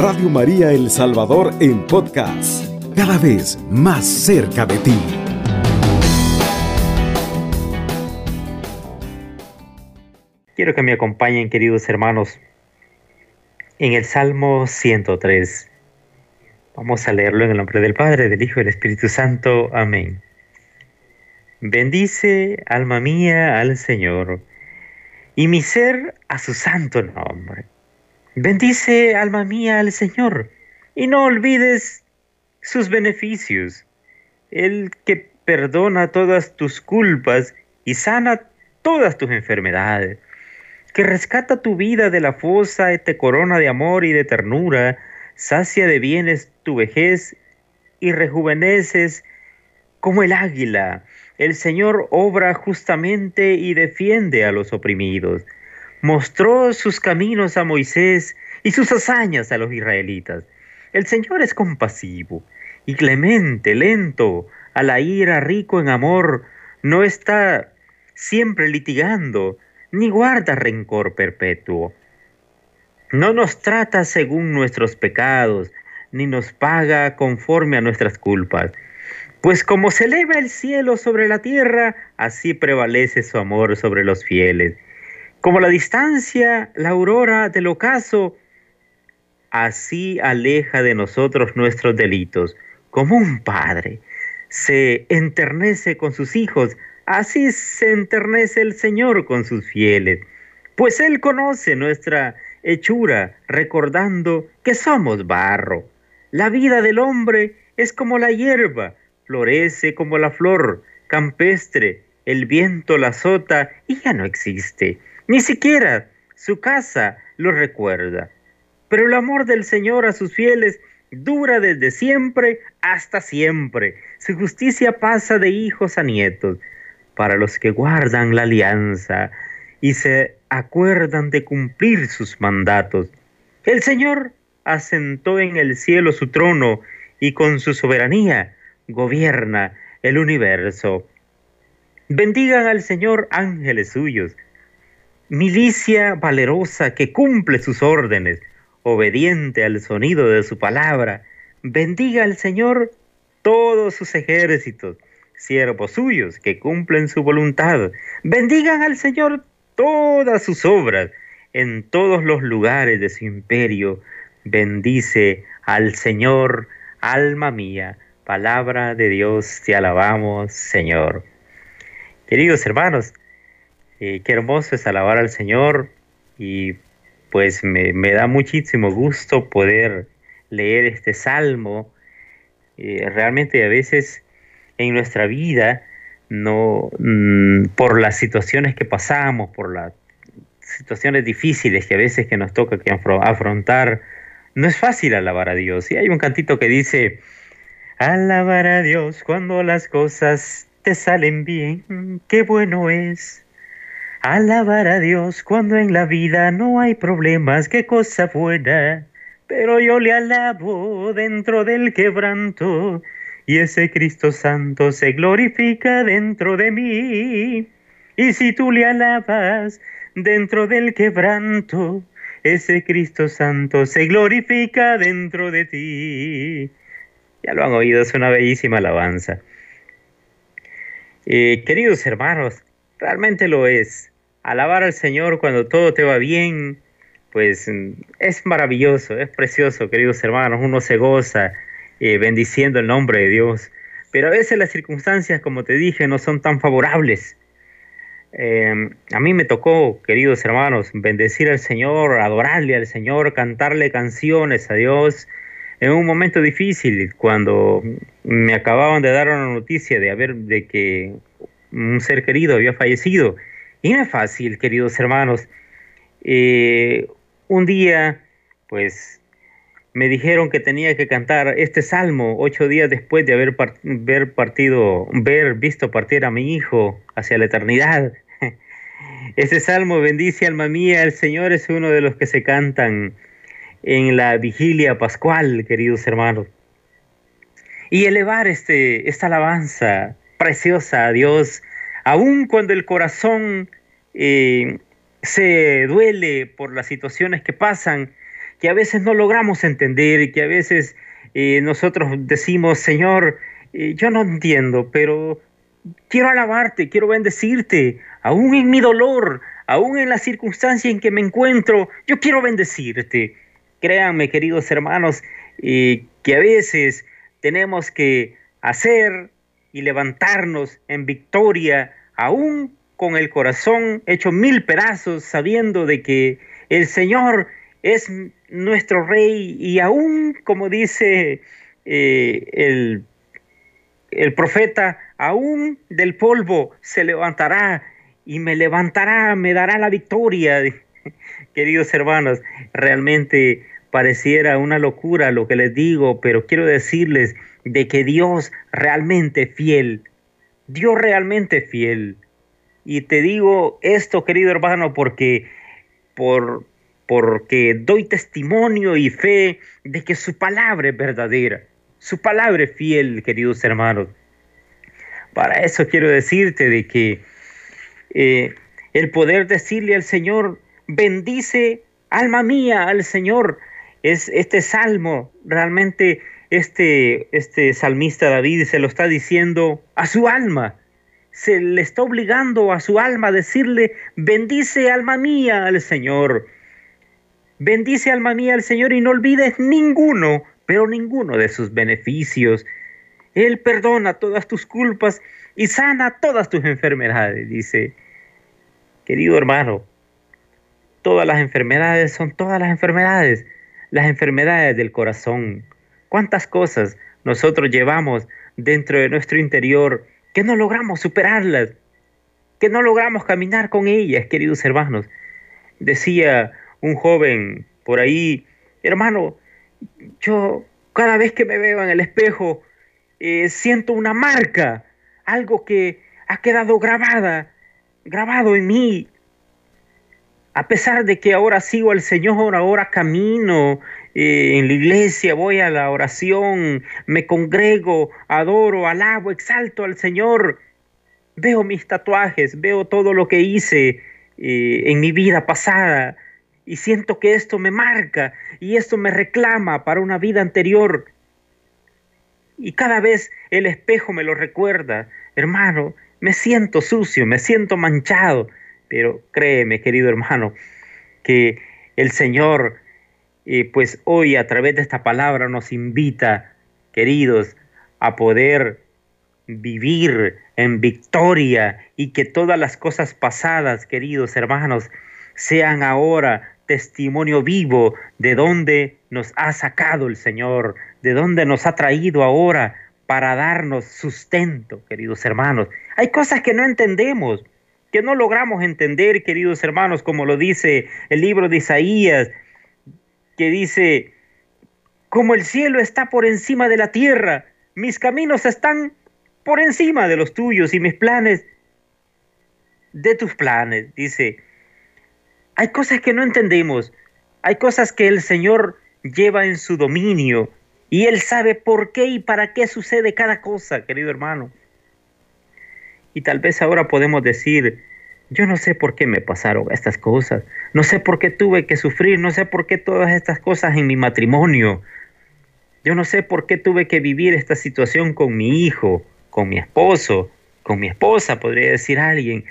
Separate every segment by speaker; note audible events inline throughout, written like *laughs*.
Speaker 1: Radio María El Salvador en podcast, cada vez más cerca de ti.
Speaker 2: Quiero que me acompañen, queridos hermanos, en el Salmo 103. Vamos a leerlo en el nombre del Padre, del Hijo y del Espíritu Santo. Amén. Bendice, alma mía, al Señor, y mi ser a su santo nombre. Bendice, alma mía, al Señor, y no olvides sus beneficios. El que perdona todas tus culpas y sana todas tus enfermedades que rescata tu vida de la fosa y te corona de amor y de ternura, sacia de bienes tu vejez y rejuveneces como el águila. El Señor obra justamente y defiende a los oprimidos. Mostró sus caminos a Moisés y sus hazañas a los israelitas. El Señor es compasivo y clemente, lento, a la ira, rico en amor, no está siempre litigando, ni guarda rencor perpetuo. No nos trata según nuestros pecados, ni nos paga conforme a nuestras culpas. Pues como se eleva el cielo sobre la tierra, así prevalece su amor sobre los fieles. Como la distancia, la aurora del ocaso, así aleja de nosotros nuestros delitos. Como un padre se enternece con sus hijos, Así se enternece el Señor con sus fieles, pues Él conoce nuestra hechura, recordando que somos barro. La vida del hombre es como la hierba, florece como la flor campestre, el viento la azota y ya no existe. Ni siquiera su casa lo recuerda. Pero el amor del Señor a sus fieles dura desde siempre hasta siempre. Su justicia pasa de hijos a nietos para los que guardan la alianza y se acuerdan de cumplir sus mandatos. El Señor asentó en el cielo su trono y con su soberanía gobierna el universo. Bendigan al Señor ángeles suyos, milicia valerosa que cumple sus órdenes, obediente al sonido de su palabra. Bendiga al Señor todos sus ejércitos siervos suyos que cumplen su voluntad. Bendigan al Señor todas sus obras en todos los lugares de su imperio. Bendice al Señor, alma mía. Palabra de Dios, te alabamos, Señor. Queridos hermanos, eh, qué hermoso es alabar al Señor y pues me, da muchísimo gusto poder leer este salmo. Eh, realmente a veces en nuestra vida, no mm, por las situaciones que pasamos, por las situaciones difíciles que a veces que nos toca que afrontar, no es fácil alabar a Dios. Y hay un cantito que dice, alabar a Dios cuando las cosas te salen bien, qué bueno es. Alabar a Dios cuando en la vida no hay problemas, qué cosa buena. Pero yo le alabo dentro del quebranto y ese Cristo Santo se glorifica dentro de mí. Y si tú le alabas dentro del quebranto, ese Cristo Santo se glorifica dentro de ti. Ya lo han oído, es una bellísima alabanza. Eh, queridos hermanos, realmente lo es. Alabar al Señor cuando todo te va bien, pues es maravilloso, es precioso, queridos hermanos, uno se goza eh, bendiciendo el nombre de Dios. Pero a veces las circunstancias, como te dije, no son tan favorables. Eh, a mí me tocó, queridos hermanos, bendecir al Señor, adorarle al Señor, cantarle canciones a Dios en un momento difícil, cuando me acababan de dar una noticia de, haber, de que un ser querido había fallecido. Y no es fácil, queridos hermanos. Eh, un día, pues me dijeron que tenía que cantar este salmo ocho días después de haber ver partido, ver visto partir a mi hijo hacia la eternidad. *laughs* Este salmo bendice alma mía, el Señor es uno de los que se cantan en la vigilia pascual, queridos hermanos. Y elevar este, esta alabanza preciosa a Dios, aun cuando el corazón eh, se duele por las situaciones que pasan, que a veces no logramos entender, que a veces eh, nosotros decimos, Señor, eh, yo no entiendo, pero quiero alabarte, quiero bendecirte, aún en mi dolor, aún en la circunstancia en que me encuentro, yo quiero bendecirte. Créanme, queridos hermanos, que a veces tenemos que hacer y levantarnos en victoria, aún con el corazón hecho mil pedazos, sabiendo de que el Señor es nuestro Rey y aún, como dice eh, el, el profeta, aún del polvo se levantará y me levantará, me dará la victoria. *laughs* Queridos hermanos, realmente pareciera una locura lo que les digo, pero quiero decirles de que Dios realmente fiel, Dios realmente fiel. Y te digo esto, querido hermano, porque por porque doy testimonio y fe de que su palabra es verdadera, su palabra es fiel, queridos hermanos. Para eso quiero decirte de que eh, el poder decirle al Señor, bendice alma mía al Señor, es este salmo, realmente este, este salmista David se lo está diciendo a su alma, se le está obligando a su alma a decirle, bendice alma mía al Señor. Bendice alma mía al Señor y no olvides ninguno, pero ninguno de sus beneficios. Él perdona todas tus culpas y sana todas tus enfermedades, dice. Querido hermano, todas las enfermedades son todas las enfermedades, las enfermedades del corazón. ¿Cuántas cosas nosotros llevamos dentro de nuestro interior que no logramos superarlas, que no logramos caminar con ellas, queridos hermanos? Decía un joven por ahí, hermano, yo cada vez que me veo en el espejo eh, siento una marca, algo que ha quedado grabada, grabado en mí. A pesar de que ahora sigo al Señor, ahora camino eh, en la iglesia, voy a la oración, me congrego, adoro, alabo, exalto al Señor, veo mis tatuajes, veo todo lo que hice eh, en mi vida pasada, y siento que esto me marca y esto me reclama para una vida anterior. Y cada vez el espejo me lo recuerda, hermano, me siento sucio, me siento manchado, pero créeme, querido hermano, que el Señor, eh, pues hoy a través de esta palabra nos invita, queridos, a poder vivir en victoria y que todas las cosas pasadas, queridos hermanos, sean ahora testimonio vivo de dónde nos ha sacado el Señor, de dónde nos ha traído ahora para darnos sustento, queridos hermanos. Hay cosas que no entendemos, que no logramos entender, queridos hermanos, como lo dice el libro de Isaías, que dice, como el cielo está por encima de la tierra, mis caminos están por encima de los tuyos y mis planes de tus planes, dice hay cosas que no entendemos, hay cosas que el Señor lleva en su dominio y Él sabe por qué y para qué sucede cada cosa, querido hermano. Y tal vez ahora podemos decir, yo no sé por qué me pasaron estas cosas, no sé por qué tuve que sufrir, no sé por qué todas estas cosas en mi matrimonio, yo no sé por qué tuve que vivir esta situación con mi hijo, con mi esposo, con mi esposa, podría decir alguien.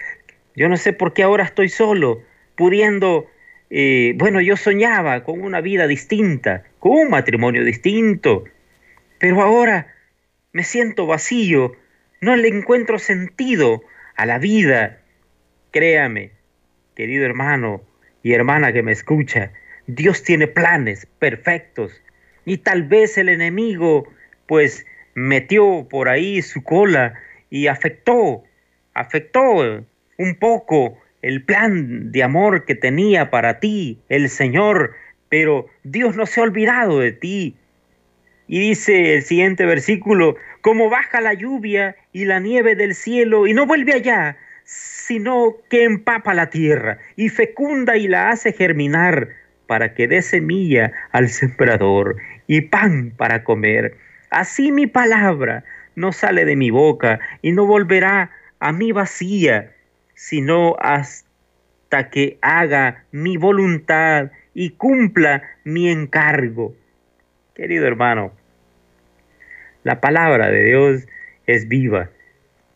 Speaker 2: Yo no sé por qué ahora estoy solo pudiendo, eh, bueno, yo soñaba con una vida distinta, con un matrimonio distinto, pero ahora me siento vacío, no le encuentro sentido a la vida. Créame, querido hermano y hermana que me escucha, Dios tiene planes perfectos y tal vez el enemigo pues metió por ahí su cola y afectó, afectó un poco el plan de amor que tenía para ti el Señor, pero Dios no se ha olvidado de ti. Y dice el siguiente versículo, como baja la lluvia y la nieve del cielo y no vuelve allá, sino que empapa la tierra y fecunda y la hace germinar para que dé semilla al sembrador y pan para comer. Así mi palabra no sale de mi boca y no volverá a mí vacía, sino hasta que haga mi voluntad y cumpla mi encargo. Querido hermano, la palabra de Dios es viva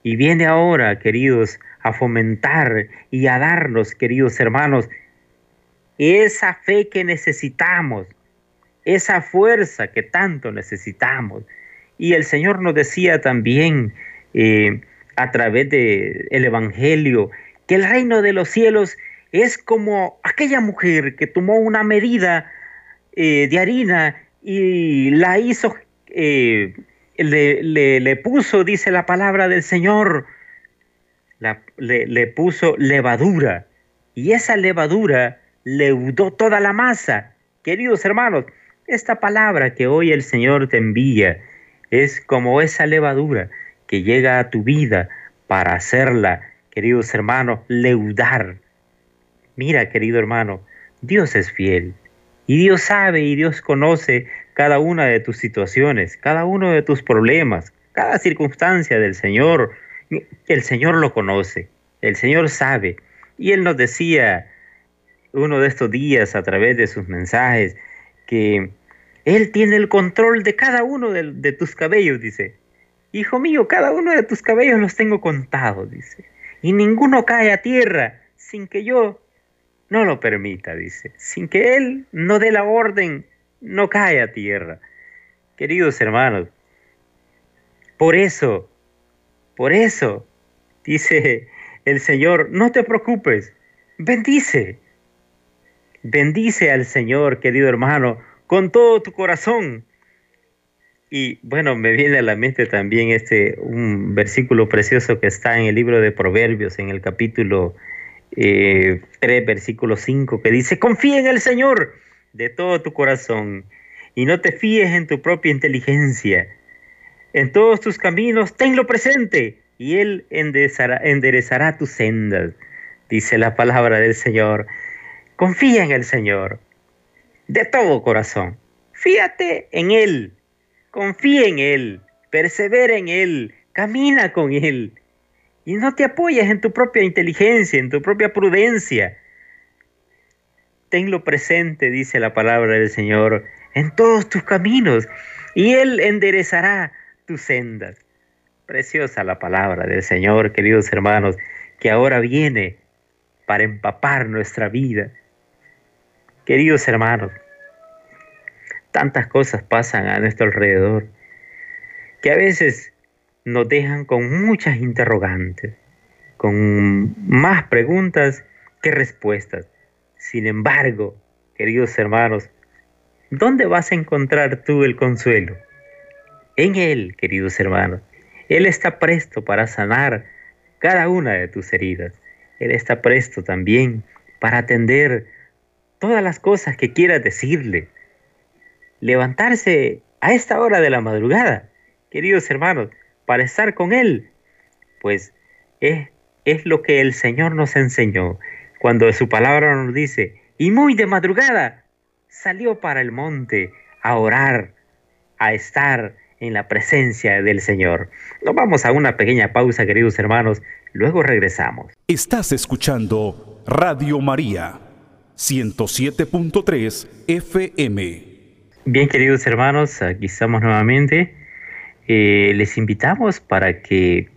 Speaker 2: y viene ahora, queridos, a fomentar y a darnos, queridos hermanos, esa fe que necesitamos, esa fuerza que tanto necesitamos. Y el Señor nos decía también eh, a través del el Evangelio que el reino de los cielos es como aquella mujer que tomó una medida eh, de harina y la hizo, eh, le, puso, dice la palabra del Señor, le, le puso levadura. Y esa levadura leudó toda la masa. Queridos hermanos, esta palabra que hoy el Señor te envía es como esa levadura que llega a tu vida para hacerla, queridos hermanos, leudar. Mira, querido hermano, Dios es fiel y Dios sabe y Dios conoce cada una de tus situaciones, cada uno de tus problemas, cada circunstancia del Señor. El Señor lo conoce, el Señor sabe. Y Él nos decía uno de estos días a través de sus mensajes que Él tiene el control de cada uno de, tus cabellos, dice. Hijo mío, cada uno de tus cabellos los tengo contados, dice. Y ninguno cae a tierra sin que yo no lo permita, dice. Sin que Él no dé la orden, no cae a tierra. Queridos hermanos, por eso, por eso, dice el Señor, no te preocupes, bendice, Bendice al Señor, querido hermano, con todo tu corazón. Y bueno, me viene a la mente también este un versículo precioso que está en el libro de Proverbios, en el capítulo 3, eh, versículo 5, que dice, confía en el Señor de todo tu corazón y no te fíes en tu propia inteligencia. En todos tus caminos tenlo presente y Él enderezará, tus sendas, dice la palabra del Señor. Confía en el Señor de todo corazón. Fíate en Él. Confía en Él. Persevera en Él. Camina con Él. Y no te apoyes en tu propia inteligencia, en tu propia prudencia. Tenlo presente, dice la palabra del Señor, en todos tus caminos, y Él enderezará tus sendas. Preciosa la palabra del Señor, queridos hermanos, que ahora viene para empapar nuestra vida, Queridos hermanos, tantas cosas pasan a nuestro alrededor que a veces nos dejan con muchas interrogantes, con más preguntas que respuestas. Sin embargo, queridos hermanos, ¿dónde vas a encontrar tú el consuelo? En Él, queridos hermanos. Él está presto para sanar cada una de tus heridas. Él está presto también para atender todas las cosas que quieras decirle. Levantarse a esta hora de la madrugada, queridos hermanos, para estar con Él, pues es, es lo que el Señor nos enseñó cuando su palabra nos dice, y muy de madrugada salió para el monte a orar, a estar en la presencia del Señor. Nos vamos a una pequeña pausa, queridos hermanos, luego regresamos.
Speaker 1: Estás escuchando Radio María 107.3 FM.
Speaker 2: Bien, queridos hermanos, aquí estamos nuevamente. Eh, les invitamos para que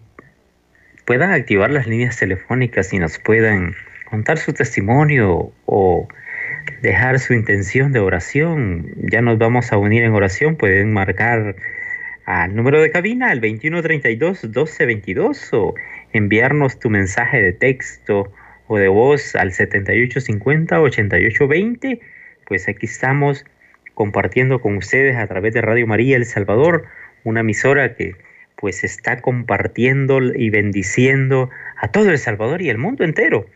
Speaker 2: puedan activar las líneas telefónicas y nos puedan contar su testimonio o dejar su intención de oración. Ya nos vamos a unir en oración. Pueden marcar al número de cabina, al 2132-1222 o enviarnos tu mensaje de texto o de voz al 7850-8820, pues aquí estamos compartiendo con ustedes a través de Radio María El Salvador, una emisora que pues está compartiendo y bendiciendo a todo El Salvador y el mundo entero.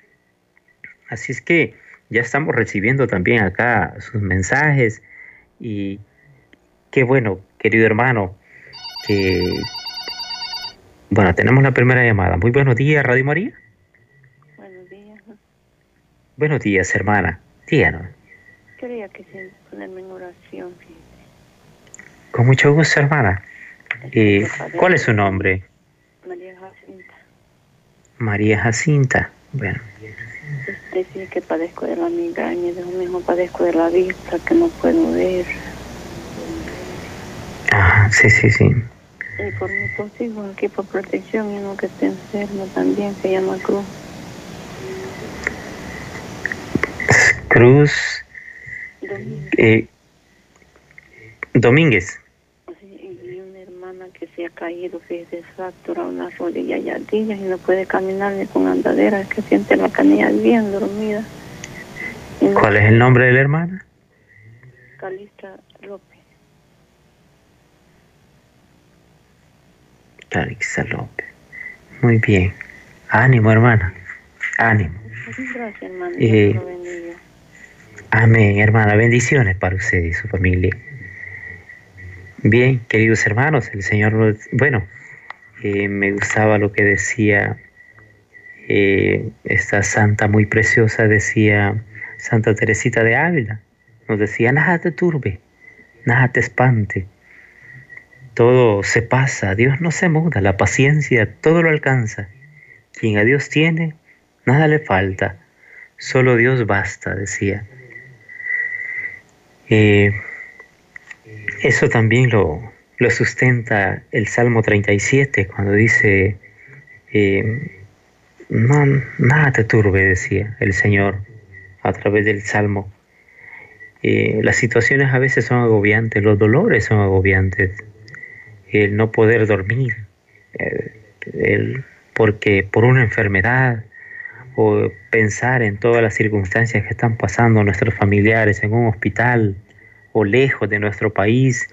Speaker 2: Así es que ya estamos recibiendo también acá sus mensajes y qué bueno, querido hermano, que bueno, tenemos la primera llamada. Muy buenos días, Radio María. Buenos días, hermana. Díganos.
Speaker 3: Quería que se ponerme en oración.
Speaker 2: Con mucho gusto, hermana. Eh, ¿Cuál es su nombre?
Speaker 3: María Jacinta.
Speaker 2: María Jacinta. Bueno.
Speaker 3: Usted sí que padezco de la migraña, yo mismo padezco de la vista, que no puedo ver.
Speaker 2: Ah, sí, sí, sí.
Speaker 3: Por mi consigo un equipo de protección y uno que está enfermo también, se llama Cruz.
Speaker 2: Cruz
Speaker 3: Domínguez.
Speaker 2: eh, Domínguez.
Speaker 3: Sí, y una hermana que se ha caído, que se fractura una rodilla y ardillas y no puede caminar ni con andadera, que siente la canilla bien dormida. No-
Speaker 2: ¿Cuál es el nombre de la hermana?
Speaker 3: Calista López.
Speaker 2: Carixa López. Muy bien. Ánimo, hermana. Ánimo.
Speaker 3: Gracias, hermano.
Speaker 2: Eh. Amén, hermana. Bendiciones para usted y su familia. Bien, queridos hermanos, el Señor, nos- bueno, eh, me gustaba lo que decía eh, esta santa muy preciosa, decía Santa Teresita de Ávila. Nos decía, nada te turbe, nada te espante. Todo se pasa, Dios no se muda, la paciencia todo lo alcanza. Quien a Dios tiene, nada le falta, solo Dios basta, decía. Eh, eso también lo, lo sustenta el Salmo 37 cuando dice, eh, nada te turbe, decía el Señor a través del Salmo. Eh, las situaciones a veces son agobiantes, los dolores son agobiantes, el no poder dormir, el, porque por una enfermedad o pensar en todas las circunstancias que están pasando nuestros familiares en un hospital o lejos de nuestro país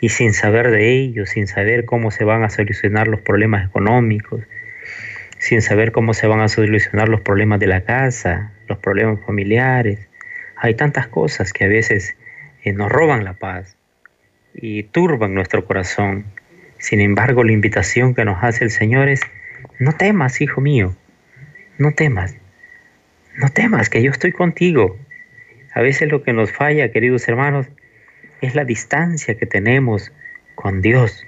Speaker 2: y sin saber de ellos, sin saber cómo se van a solucionar los problemas económicos, sin saber cómo se van a solucionar los problemas de la casa, los problemas familiares. Hay tantas cosas que a veces eh, nos roban la paz y turban nuestro corazón. Sin embargo, la invitación que nos hace el Señor es, no temas, hijo mío, no temas, no temas, que yo estoy contigo. A veces lo que nos falla, queridos hermanos, es la distancia que tenemos con Dios.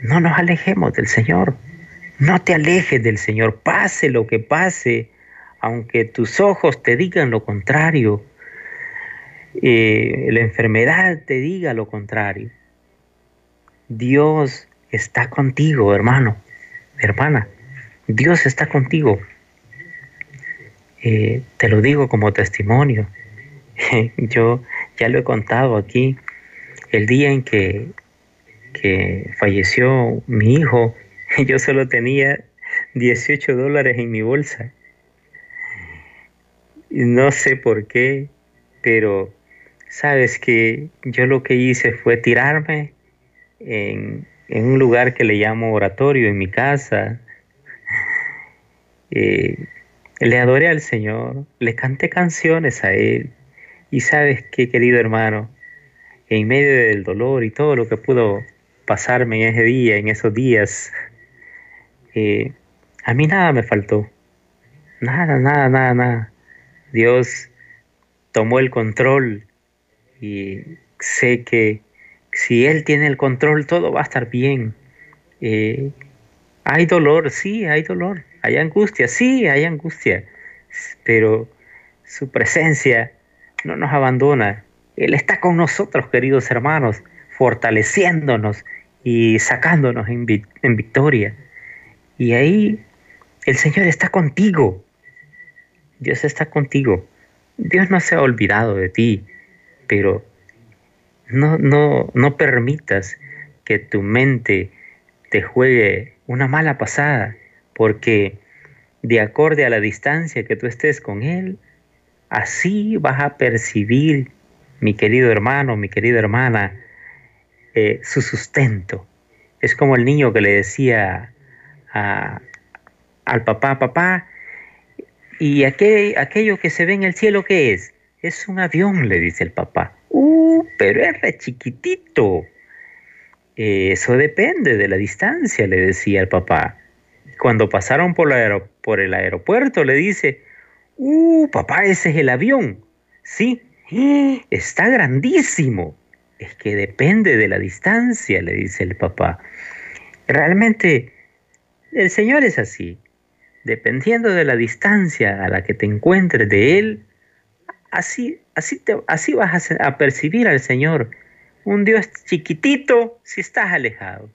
Speaker 2: No nos alejemos del Señor. No te alejes del Señor. Pase lo que pase, aunque tus ojos te digan lo contrario. Eh, la enfermedad te diga lo contrario. Dios está contigo, hermano, hermana. Dios está contigo. Eh, te lo digo como testimonio. *laughs* Yo ya lo he contado aquí. El día en que, que falleció mi hijo, *laughs* yo solo tenía 18 dólares en mi bolsa. No sé por qué, pero sabes que yo lo que hice fue tirarme en, un lugar que le llamo oratorio en mi casa. *laughs* Eh, le adoré al Señor, le canté canciones a Él. Y sabes qué, querido hermano, en medio del dolor y todo lo que pudo pasarme en ese día, en esos días, eh, a mí nada me faltó. Nada, nada, nada, nada. Dios tomó el control y sé que si Él tiene el control, todo va a estar bien. Eh, hay dolor, sí, hay dolor. Hay angustia, sí, hay angustia. Pero su presencia no nos abandona. Él está con nosotros, queridos hermanos, fortaleciéndonos y sacándonos en, vic- en victoria. Y ahí el Señor está contigo. Dios está contigo. Dios no se ha olvidado de ti, pero no, no, no permitas que tu mente te juegue una mala pasada, porque de acorde a la distancia que tú estés con Él, así vas a percibir, mi querido hermano, mi querida hermana, eh, su sustento. Es como el niño que le decía a- al papá, papá, ¿y aquel- aquello que se ve en el cielo qué es? Es un avión, le dice el papá. Uh, pero es re chiquitito. "Eh, Eso depende de la distancia, le decía el papá. Cuando pasaron por, la aero- por el aeropuerto, le dice, ¡Uh, papá, ese es el avión! Sí, "¡Eh! está grandísimo. Es que depende de la distancia, le dice el papá. Realmente, el Señor es así. dependiendo de la distancia a la que te encuentres de Él, así, así, te, así vas a, percibir al Señor. Un Dios chiquitito si estás alejado,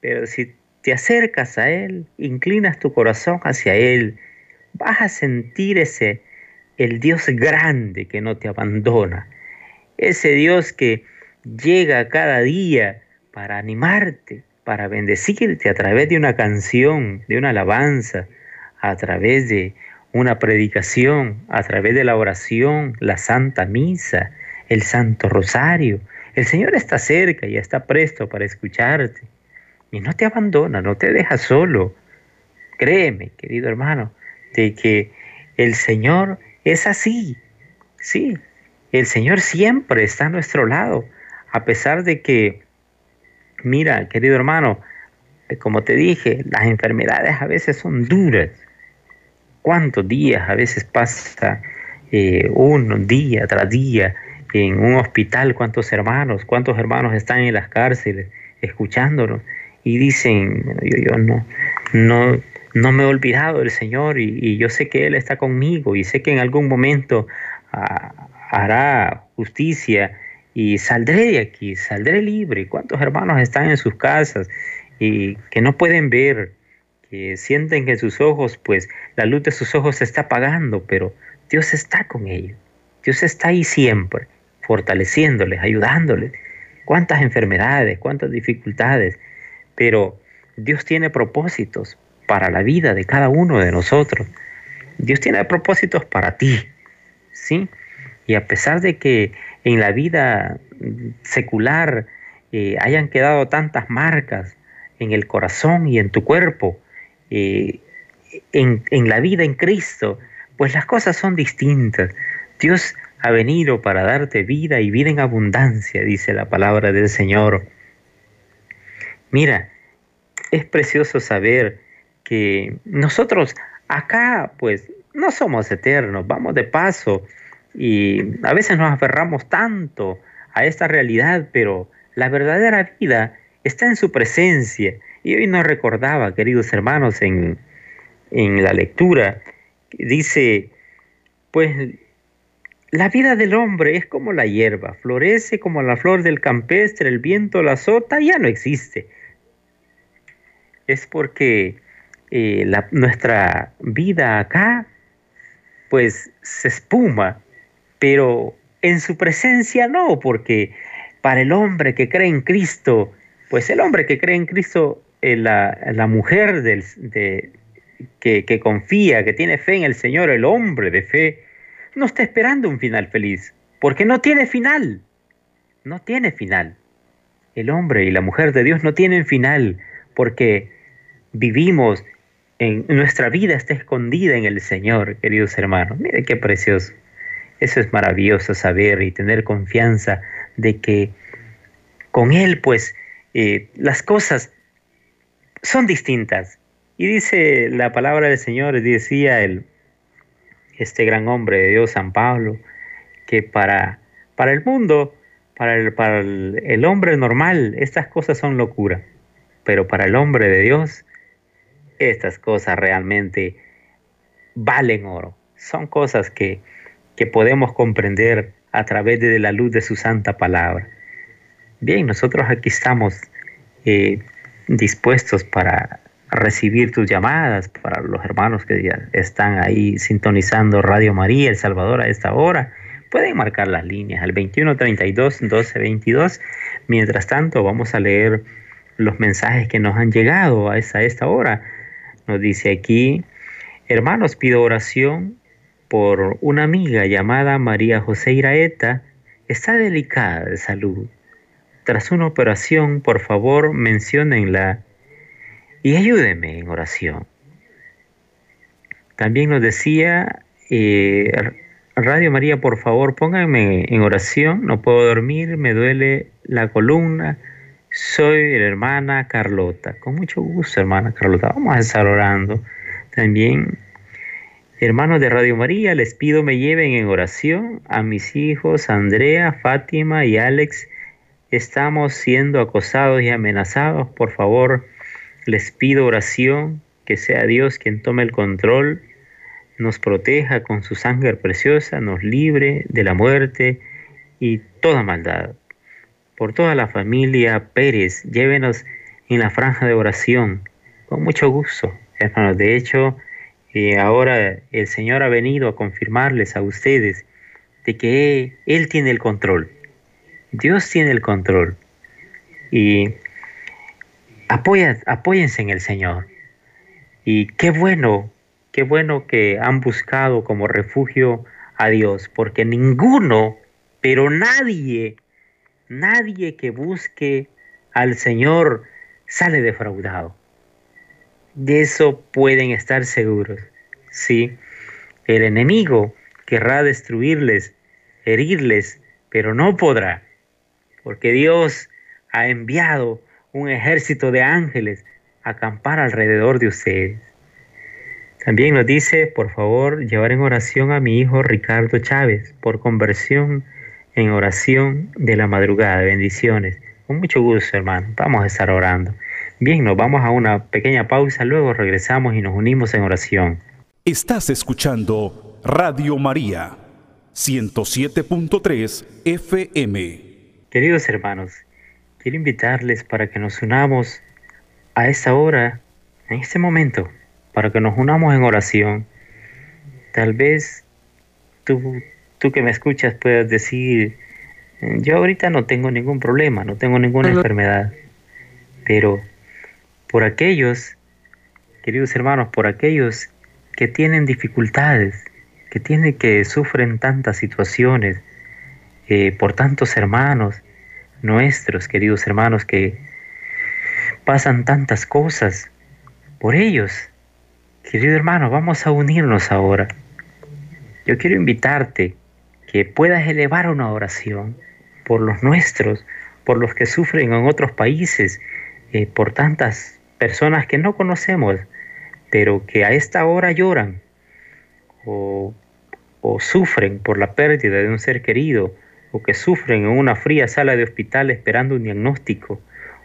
Speaker 2: pero si te acercas a Él, inclinas tu corazón hacia Él, vas a sentir ese, el Dios grande que no te abandona, ese Dios que llega cada día para animarte, para bendecirte a través de una canción, de una alabanza, a través de una predicación, a través de la oración, la Santa Misa, el Santo Rosario. El Señor está cerca y está presto para escucharte. Y no te abandona, no te deja solo. Créeme, querido hermano, de que el Señor es así. Sí, el Señor siempre está a nuestro lado, a pesar de que, mira, querido hermano, como te dije, las enfermedades a veces son duras. ¿Cuántos días a veces pasa eh, uno día tras día en un hospital? ¿Cuántos hermanos? ¿Cuántos hermanos están en las cárceles escuchándonos? Y dicen, yo, no, no, no me he olvidado del Señor y, yo sé que Él está conmigo y sé que en algún momento ah, hará justicia y saldré de aquí, saldré libre. ¿Cuántos hermanos están en sus casas y que no pueden ver, que sienten que sus ojos, pues la luz de sus ojos se está apagando, pero Dios está con ellos. Dios está ahí siempre, fortaleciéndoles, ayudándoles. Cuántas enfermedades, cuántas dificultades, pero Dios tiene propósitos para la vida de cada uno de nosotros. Dios tiene propósitos para ti, ¿sí? Y a pesar de que en la vida secular eh, hayan quedado tantas marcas en el corazón y en tu cuerpo, eh, en, en la vida en Cristo, pues las cosas son distintas. Dios ha venido para darte vida y vida en abundancia, dice la palabra del Señor. Mira, es precioso saber que nosotros acá pues no somos eternos, vamos de paso y a veces nos aferramos tanto a esta realidad, pero la verdadera vida está en su presencia. Y hoy nos recordaba, queridos hermanos, en, en la lectura, dice, pues la vida del hombre es como la hierba, florece como la flor del campestre, el viento la azota, ya no existe. Es porque eh, nuestra vida acá, pues se espuma, pero en su presencia no, porque para el hombre que cree en Cristo, pues el hombre que cree en Cristo, eh, la, mujer del, que, que confía, que tiene fe en el Señor, el hombre de fe, no está esperando un final feliz, porque no tiene final, no tiene final. El hombre y la mujer de Dios no tienen final, porque vivimos en nuestra vida está escondida en el Señor, queridos hermanos. Miren qué precioso. Eso es maravilloso saber y tener confianza de que con Él, pues, eh, las cosas son distintas. Y dice la palabra del Señor, decía el, este gran hombre de Dios, San Pablo, que para, para el mundo, para el, para el hombre normal, estas cosas son locura. Pero para el hombre de Dios, estas cosas realmente valen oro. Son cosas que, podemos comprender a través de la luz de su santa palabra. Bien, nosotros aquí estamos eh, dispuestos para recibir tus llamadas, para los hermanos que ya están ahí sintonizando Radio María El Salvador a esta hora. Pueden marcar las líneas al 2132 1222. Mientras tanto, vamos a leer los mensajes que nos han llegado a esta, a esta hora nos dice aquí, hermanos, pido oración por una amiga llamada María José Iraeta. Está delicada de salud. Tras una operación, por favor, menciónenla y ayúdenme en oración. También nos decía, eh, Radio María, por favor, pónganme en oración. No puedo dormir, me duele la columna soy la hermana Carlota. Con mucho gusto, hermana Carlota. Vamos a estar orando. También, hermanos de Radio María, les pido me lleven en oración a mis hijos Andrea, Fátima y Alex. Estamos siendo acosados y amenazados. Por favor, les pido oración que sea Dios quien tome el control, nos proteja con su sangre preciosa, nos libre de la muerte y toda maldad. Por toda la familia Pérez, llévenos en la franja de oración, con mucho gusto, hermanos. De hecho, eh, ahora el Señor ha venido a confirmarles a ustedes de que Él tiene el control. Dios tiene el control. Y apóyense en el Señor. Y qué bueno, qué bueno que han buscado como refugio a Dios, porque ninguno, pero nadie, nadie que busque al Señor sale defraudado. De eso pueden estar seguros. Sí, el enemigo querrá destruirles, herirles, pero no podrá, porque Dios ha enviado un ejército de ángeles a acampar alrededor de ustedes. También nos dice, por favor, llevar en oración a mi hijo Ricardo Chávez por conversión en oración de la madrugada. Bendiciones. Con mucho gusto, hermano. Vamos a estar orando. Bien, nos vamos a una pequeña pausa, luego regresamos y nos unimos en oración.
Speaker 1: Estás escuchando Radio María, 107.3 FM.
Speaker 2: Queridos hermanos, quiero invitarles para que nos unamos a esta hora, en este momento, para que nos unamos en oración. Tal vez tú, tú que me escuchas puedas decir, yo ahorita no tengo ningún problema, no tengo ninguna enfermedad, pero por aquellos, queridos hermanos, por aquellos que tienen dificultades, que tienen que sufren tantas situaciones, eh, por tantos hermanos nuestros, queridos hermanos, que pasan tantas cosas, por ellos, querido hermano, vamos a unirnos ahora. Yo quiero invitarte que puedas elevar una oración por los nuestros, por los que sufren en otros países, eh, por tantas personas que no conocemos, pero que a esta hora lloran o, sufren por la pérdida de un ser querido, o que sufren en una fría sala de hospital esperando un diagnóstico,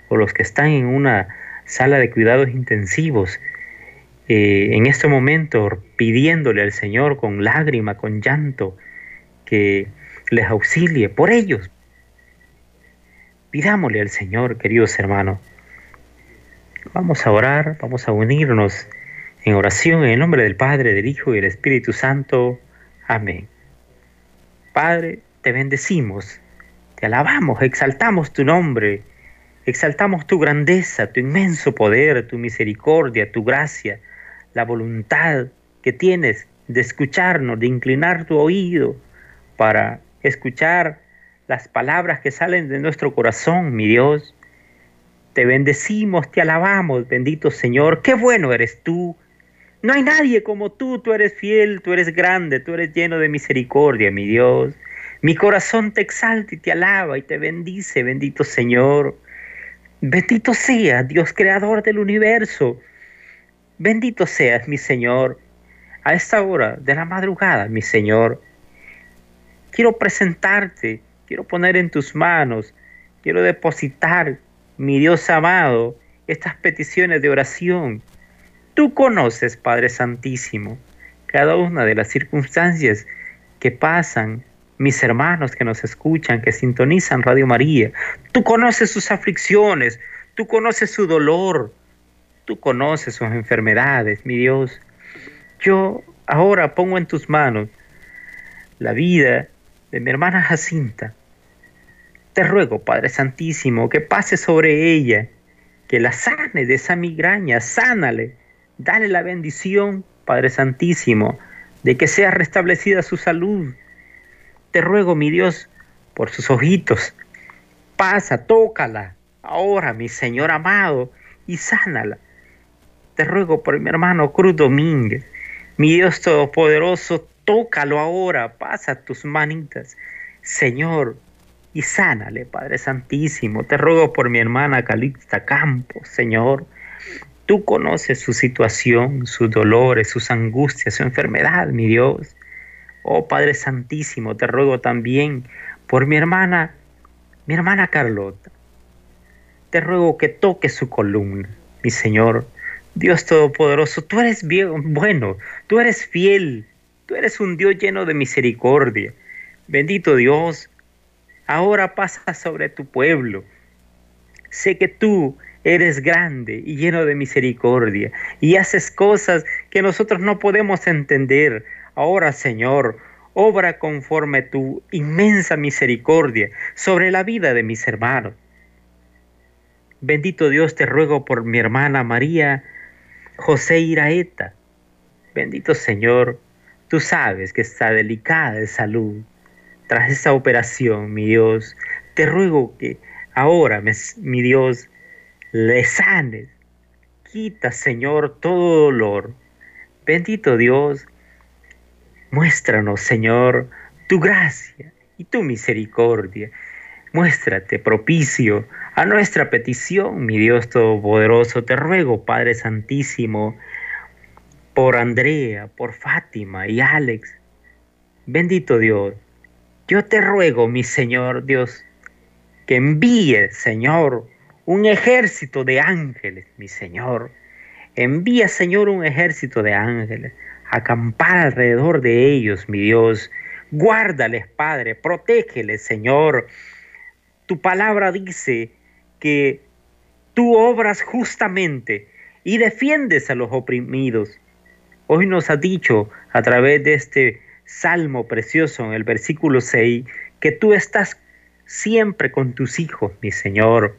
Speaker 2: o los que están en una sala de cuidados intensivos, eh, en este momento pidiéndole al Señor con lágrima, con llanto, que les auxilie por ellos. Pidámosle al Señor, queridos hermanos, Vamos a orar, vamos a unirnos en oración en el nombre del Padre, del Hijo y del Espíritu Santo. Amén. Padre, te bendecimos, te alabamos, exaltamos tu nombre, exaltamos tu grandeza, tu inmenso poder, tu misericordia, tu gracia, la voluntad que tienes de escucharnos, de inclinar tu oído para escuchar las palabras que salen de nuestro corazón, mi Dios. Te bendecimos, te alabamos, bendito Señor. Qué bueno eres tú. No hay nadie como tú, tú eres fiel, tú eres grande, tú eres lleno de misericordia, mi Dios. Mi corazón te exalta y te alaba y te bendice, bendito Señor. Bendito sea Dios creador del universo. Bendito seas, mi Señor. A esta hora de la madrugada, mi Señor, quiero presentarte, quiero poner en tus manos, quiero depositar mi Dios amado, estas peticiones de oración. Tú conoces, Padre Santísimo, cada una de las circunstancias que pasan mis hermanos que nos escuchan, que sintonizan Radio María. Tú conoces sus aflicciones, tú conoces su dolor, tú conoces sus enfermedades, mi Dios. Yo ahora pongo en tus manos la vida de mi hermana Jacinta, te ruego, Padre Santísimo, que pase sobre ella, que la sane de esa migraña, sánale, dale la bendición, Padre Santísimo, de que sea restablecida su salud. Te ruego, mi Dios, por sus ojitos, pasa, tócala, ahora, mi Señor amado, y sánala. Te ruego por mi hermano Cruz Domínguez, mi Dios Todopoderoso, tócalo ahora, pasa tus manitas. Señor, y sánale, Padre Santísimo. Te ruego por mi hermana Calixta Campos, Señor. Tú conoces su situación, sus dolores, sus angustias, su enfermedad, mi Dios. Oh Padre Santísimo, te ruego también por mi hermana, mi hermana Carlota. Te ruego que toques su columna, mi Señor. Dios Todopoderoso, tú eres bien, bueno, tú eres fiel, tú eres un Dios lleno de misericordia. Bendito Dios, ahora pasa sobre tu pueblo. Sé que tú eres grande y lleno de misericordia y haces cosas que nosotros no podemos entender. Ahora, Señor, obra conforme tu inmensa misericordia sobre la vida de mis hermanos. Bendito Dios, te ruego por mi hermana María José Iraeta. Bendito Señor, tú sabes que está delicada de salud. Tras esta operación, mi Dios, te ruego que ahora, mi Dios, le sanes. Quita, Señor, todo dolor. Bendito Dios, muéstranos, Señor, tu gracia y tu misericordia. Muéstrate propicio a nuestra petición, mi Dios Todopoderoso. Te ruego, Padre Santísimo, por Andrea, por Fátima y Alex. Bendito Dios, yo te ruego, mi Señor Dios, que envíe, Señor, un ejército de ángeles, mi Señor. Envía, Señor, un ejército de ángeles, acampar alrededor de ellos, mi Dios. Guárdales, Padre, protégeles, Señor. Tu palabra dice que tú obras justamente y defiendes a los oprimidos. Hoy nos ha dicho a través de este salmo precioso en el versículo 6 que tú estás siempre con tus hijos, mi Señor.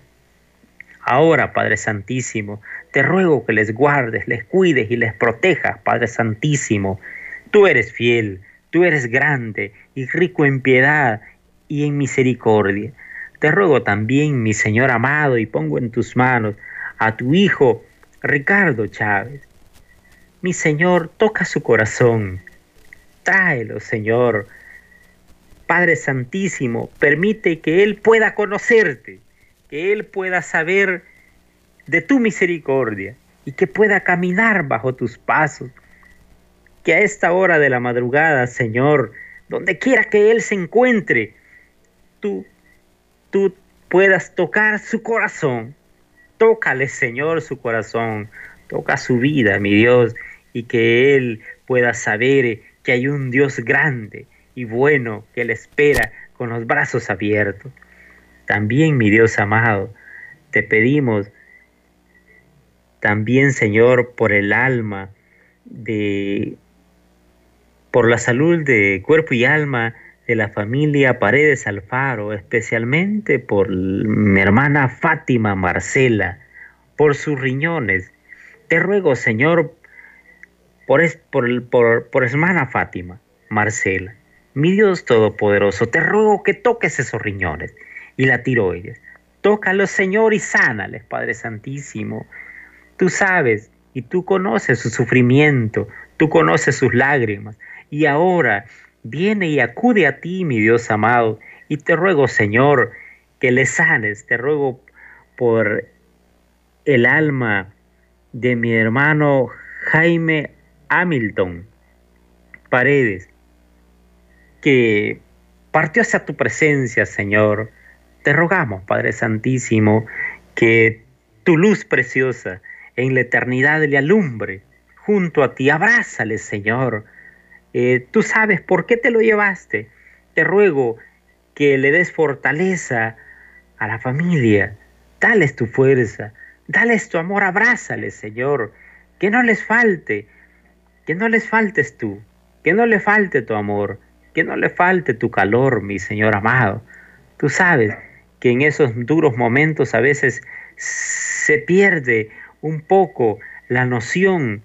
Speaker 2: Ahora, Padre Santísimo, te ruego que les guardes, les cuides y les protejas, Padre Santísimo. Tú eres fiel, tú eres grande y rico en piedad y en misericordia. Te ruego también, mi Señor amado, y pongo en tus manos a tu Hijo Ricardo Chávez. Mi Señor, toca su corazón. Tráelo, Señor. Padre Santísimo, permite que Él pueda conocerte Él pueda saber de tu misericordia y que pueda caminar bajo tus pasos. Que a esta hora de la madrugada, Señor, donde quiera que Él se encuentre, tú, tú puedas tocar su corazón. Tócale, Señor, su corazón. Toca su vida, mi Dios, y que Él pueda saber que hay un Dios grande y bueno que le espera con los brazos abiertos. También, mi Dios amado, te pedimos también, Señor, por el alma de por la salud de cuerpo y alma de la familia Paredes Alfaro, especialmente por mi hermana Fátima Marcela, por sus riñones. Te ruego, Señor, por, por, por, por hermana Fátima Marcela, mi Dios Todopoderoso, te ruego que toques esos riñones y la tiroides. Tócalos, Señor, y sánales, Padre Santísimo. Tú sabes y tú conoces su sufrimiento, tú conoces sus lágrimas. Y ahora viene y acude a ti, mi Dios amado, y te ruego, Señor, que le sanes. Te ruego por el alma de mi hermano Jaime Hamilton Paredes, que partió hacia tu presencia, Señor te rogamos, Padre Santísimo, que tu luz preciosa en la eternidad le alumbre junto a ti. Abrázale, Señor. Eh, tú sabes por qué te lo llevaste. Te ruego que le des fortaleza a la familia. Dales tu fuerza. Dales tu amor. Abrázale, Señor. Que no les falte. Que no les faltes tú. Que no le falte tu amor. Que no le falte tu calor, mi Señor amado. Tú sabes que en esos duros momentos a veces se pierde un poco la noción,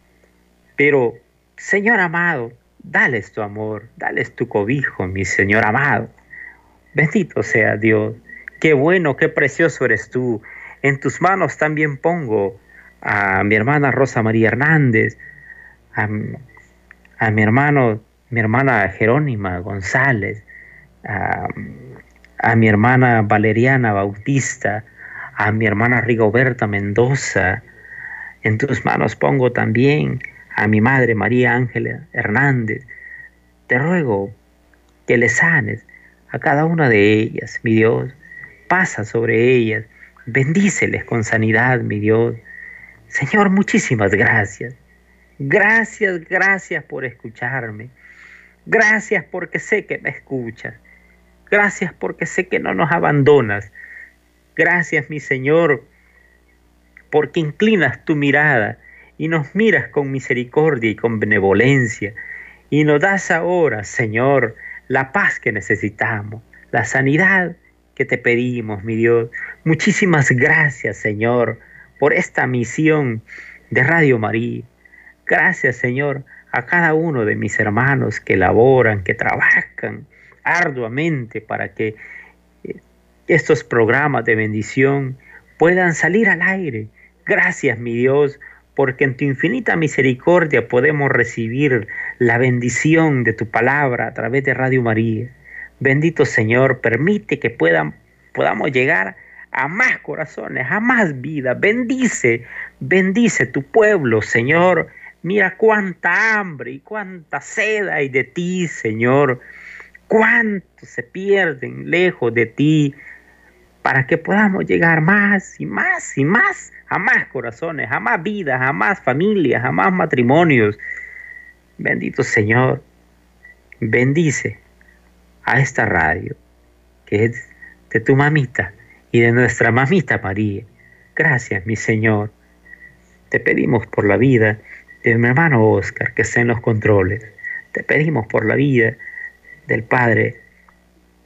Speaker 2: pero Señor amado, dales tu amor, dales tu cobijo, mi Señor amado. Bendito sea Dios, qué bueno, qué precioso eres tú. En tus manos también pongo a mi hermana Rosa María Hernández, a, a mi hermano, mi hermana Jerónima González, a, a mi hermana Valeriana Bautista, a mi hermana Rigoberta Mendoza. En tus manos pongo también a mi madre María Ángela Hernández. Te ruego que le sanes a cada una de ellas, mi Dios. Pasa sobre ellas, bendíceles con sanidad, mi Dios. Señor, muchísimas gracias. Gracias, gracias por escucharme. Gracias porque sé que me escuchas. Gracias porque sé que no nos abandonas. Gracias, mi Señor, porque inclinas tu mirada y nos miras con misericordia y con benevolencia y nos das ahora, Señor, la paz que necesitamos, la sanidad que te pedimos, mi Dios. Muchísimas gracias, Señor, por esta misión de Radio María. Gracias, Señor, a cada uno de mis hermanos que laboran, que trabajan arduamente para que eh, estos programas de bendición puedan salir al aire. Gracias, mi Dios, porque en tu infinita misericordia podemos recibir la bendición de tu palabra a través de Radio María. Bendito Señor, permite que puedan, podamos llegar a más corazones, a más vida. Bendice, bendice tu pueblo, Señor. Mira cuánta hambre y cuánta sed hay de ti, Señor. Cuántos se pierden lejos de ti para que podamos llegar más y más y más a más corazones, a más vidas, a más familias, a más matrimonios. Bendito Señor, bendice a esta radio que es de tu mamita y de nuestra mamita María. Gracias, mi Señor. Te pedimos por la vida de mi hermano Oscar, que está en los controles. Te pedimos por la vida del Padre,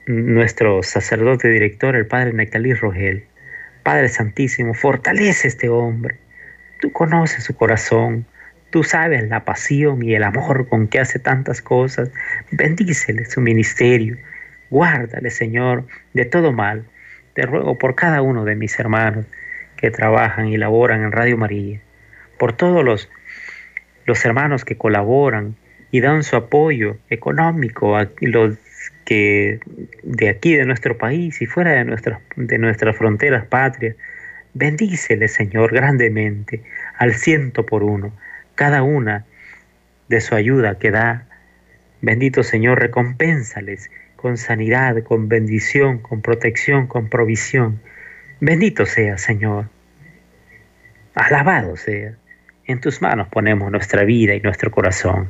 Speaker 2: nuestro sacerdote director, el Padre Nectalí Rogel. Padre Santísimo, fortalece este hombre. Tú conoces su corazón, tú sabes la pasión y el amor con que hace tantas cosas. Bendícele su ministerio. Guárdale, Señor, de todo mal. Te ruego por cada uno de mis hermanos que trabajan y laboran en Radio María, por todos los, los hermanos que colaboran y dan su apoyo económico a los que de aquí, de nuestro país y fuera de nuestras, de nuestras fronteras patrias, bendícele, Señor, grandemente, al ciento por uno, cada una de su ayuda que da. Bendito Señor, recompénsales con sanidad, con bendición, con protección, con provisión. Bendito sea, Señor. Alabado sea. En tus manos ponemos nuestra vida y nuestro corazón.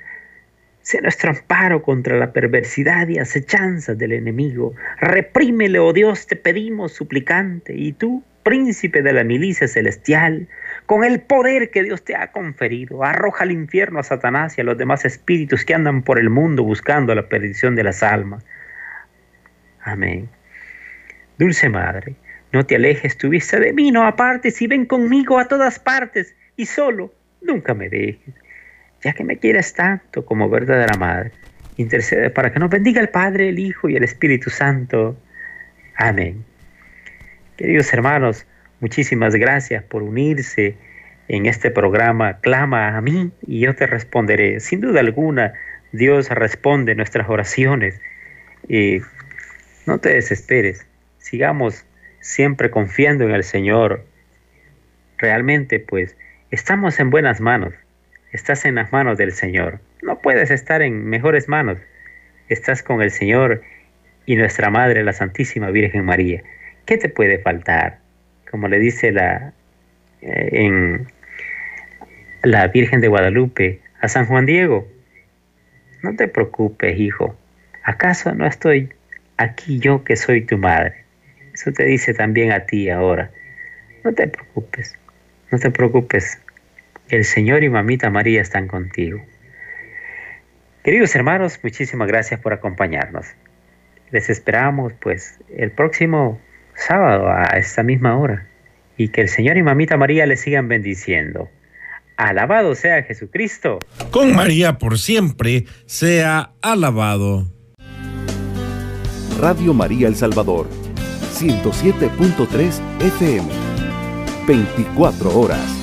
Speaker 2: Sé nuestro amparo contra la perversidad y acechanzas del enemigo. Reprímele, oh Dios, te pedimos suplicante. Y tú, príncipe de la milicia celestial, con el poder que Dios te ha conferido, arroja al infierno a Satanás y a los demás espíritus que andan por el mundo buscando la perdición de las almas. Amén. Dulce Madre, no te alejes tu vista de mí, no apartes y ven conmigo a todas partes y solo nunca me dejes, ya que me quieres tanto como verdadera Madre. Intercede para que nos bendiga el Padre, el Hijo y el Espíritu Santo. Amén. Queridos hermanos, muchísimas gracias por unirse en este programa. Clama a mí y yo te responderé. Sin duda alguna, Dios responde nuestras oraciones. Y no te desesperes sigamos siempre confiando en el Señor. Realmente, pues, estamos en buenas manos. Estás en las manos del Señor. No puedes estar en mejores manos. Estás con el Señor y nuestra Madre, la Santísima Virgen María. ¿Qué te puede faltar? Como le dice la eh, en la Virgen de Guadalupe a San Juan Diego. No te preocupes, hijo. ¿Acaso no estoy aquí yo que soy tu madre? Eso te dice también a ti ahora. No te preocupes, no te preocupes. El Señor y Mamita María están contigo. Queridos hermanos, muchísimas gracias por acompañarnos. Les esperamos pues el próximo sábado a esta misma hora y que el Señor y Mamita María les sigan bendiciendo. Alabado sea Jesucristo.
Speaker 4: Con María por siempre sea alabado.
Speaker 1: Radio María El Salvador 107.3 FM. 24 horas.